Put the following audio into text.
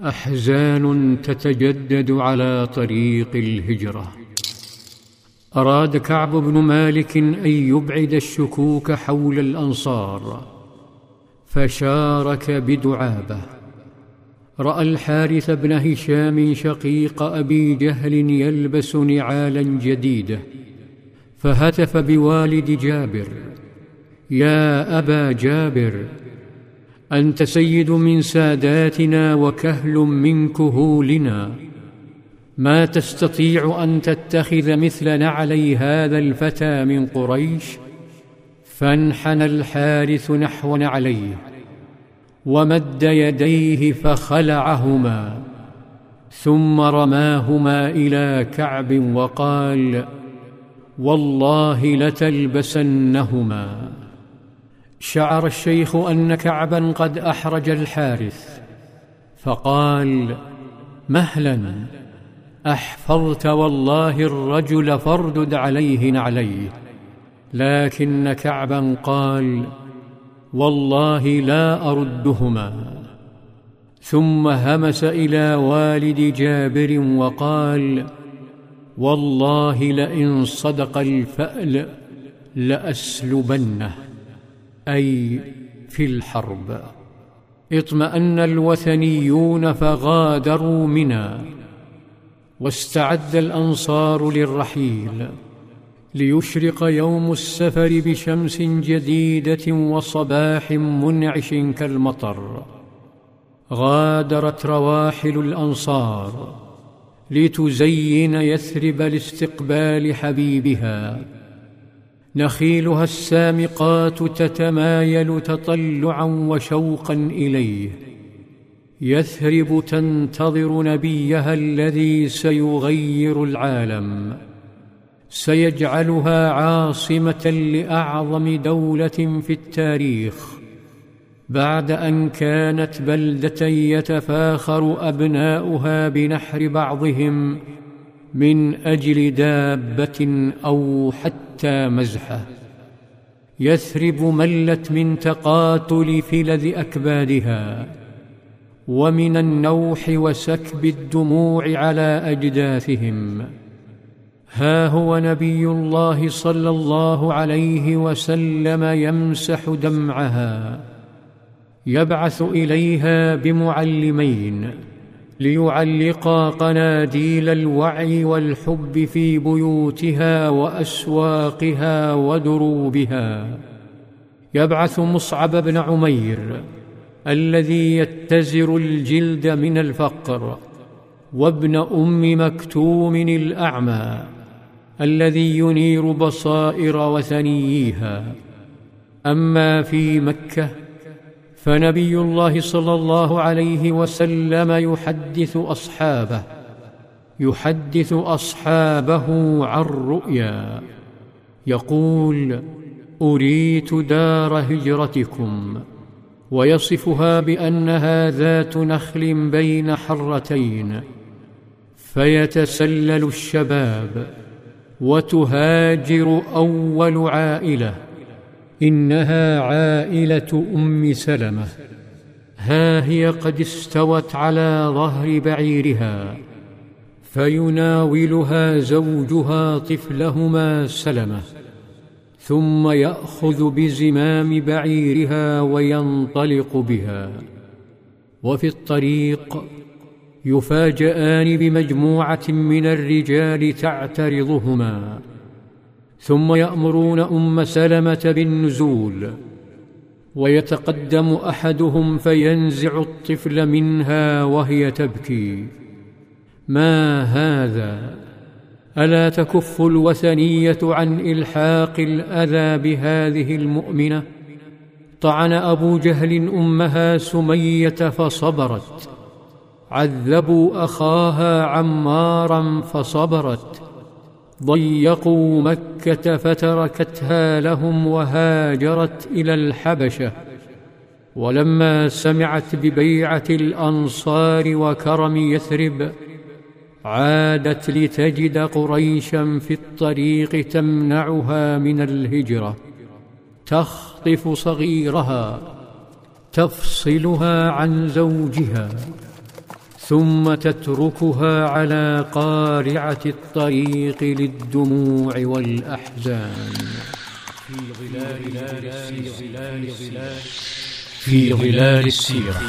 أحزان تتجدد على طريق الهجرة. أراد كعب بن مالك أن يبعد الشكوك حول الأنصار فشارك بدعابة. رأى الحارث بن هشام شقيق أبي جهل يلبس نعالا جديده فهتف بوالد جابر. يا أبا جابر أنت سيد من ساداتنا وكهل من كهولنا. ما تستطيع أن تتخذ مثل نعلي هذا الفتى من قريش فانحنى الحارث نحو نعليه ومد يديه فخلعهما ثم رماهما إلى كعب وقال والله لتلبسنهما. شعر الشيخ أن كعبا قد أحرج الحارث فقال مهلا أحفظت والله الرجل فاردد عليه نعليه لكن كعبا قال والله لا أردهما. ثم همس إلى والد جابر وقال والله لئن صدق الفأل لأسلبنه. أي في الحرب. اطمأن الوثنيون فغادروا منى واستعد الأنصار للرحيل. ليشرق يوم السفر بشمس جديدة وصباح منعش كالمطر. غادرت رواحل الأنصار لتزين يثرب لاستقبال حبيبها. نخيلها السامقات تتمايل تطلعا وشوقا إليه. يثرب تنتظر نبيها الذي سيغير العالم. سيجعلها عاصمة لأعظم دولة في التاريخ. بعد أن كانت بلدة يتفاخر أبناؤها بنحر بعضهم من أجل دابة أو حتى مزحة. يثرب ملت من تقاتل فلذ أكبادها ومن النوح وسكب الدموع على أجداثهم. ها هو نبي الله صلى الله عليه وسلم يمسح دمعها يبعث إليها بمعلمين. ليعلقا قناديل الوعي والحب في بيوتها وأسواقها ودروبها يبعث مصعب بن عمير الذي يتزر الجلد من الفقر وابن أم مكتوم الأعمى الذي ينير بصائر وثنييها أما في مكة فنبي الله صلى الله عليه وسلم يحدث أصحابه يحدث أصحابه عن رؤيا. يقول أريت دار هجرتكم ويصفها بأنها ذات نخل بين حرتين فيتسلل الشباب وتهاجر أول عائلة. إنها عائلة أم سلمة. ها هي قد استوت على ظهر بعيرها فيناولها زوجها طفلهما سلمة ثم يأخذ بزمام بعيرها وينطلق بها. وفي الطريق يفاجآن بمجموعة من الرجال تعترضهما. ثم يأمرون أم سلمة بالنزول ويتقدم أحدهم فينزع الطفل منها وهي تبكي. ما هذا؟ ألا تكف الوثنية عن إلحاق الأذى بهذه المؤمنة؟ طعن أبو جهل أمها سمية فصبرت. عذبوا أخاها عمارا فصبرت. ضيقوا مكة فتركتها لهم وهاجرت إلى الحبشة. ولما سمعت ببيعة الأنصار وكرم يثرب عادت لتجد قريشا في الطريق تمنعها من الهجرة. تخطف صغيرها تفصلها عن زوجها. ثم تتركها على قارعة الطريق للدموع والأحزان. في ظلال السيرة. في ظلال السيرة.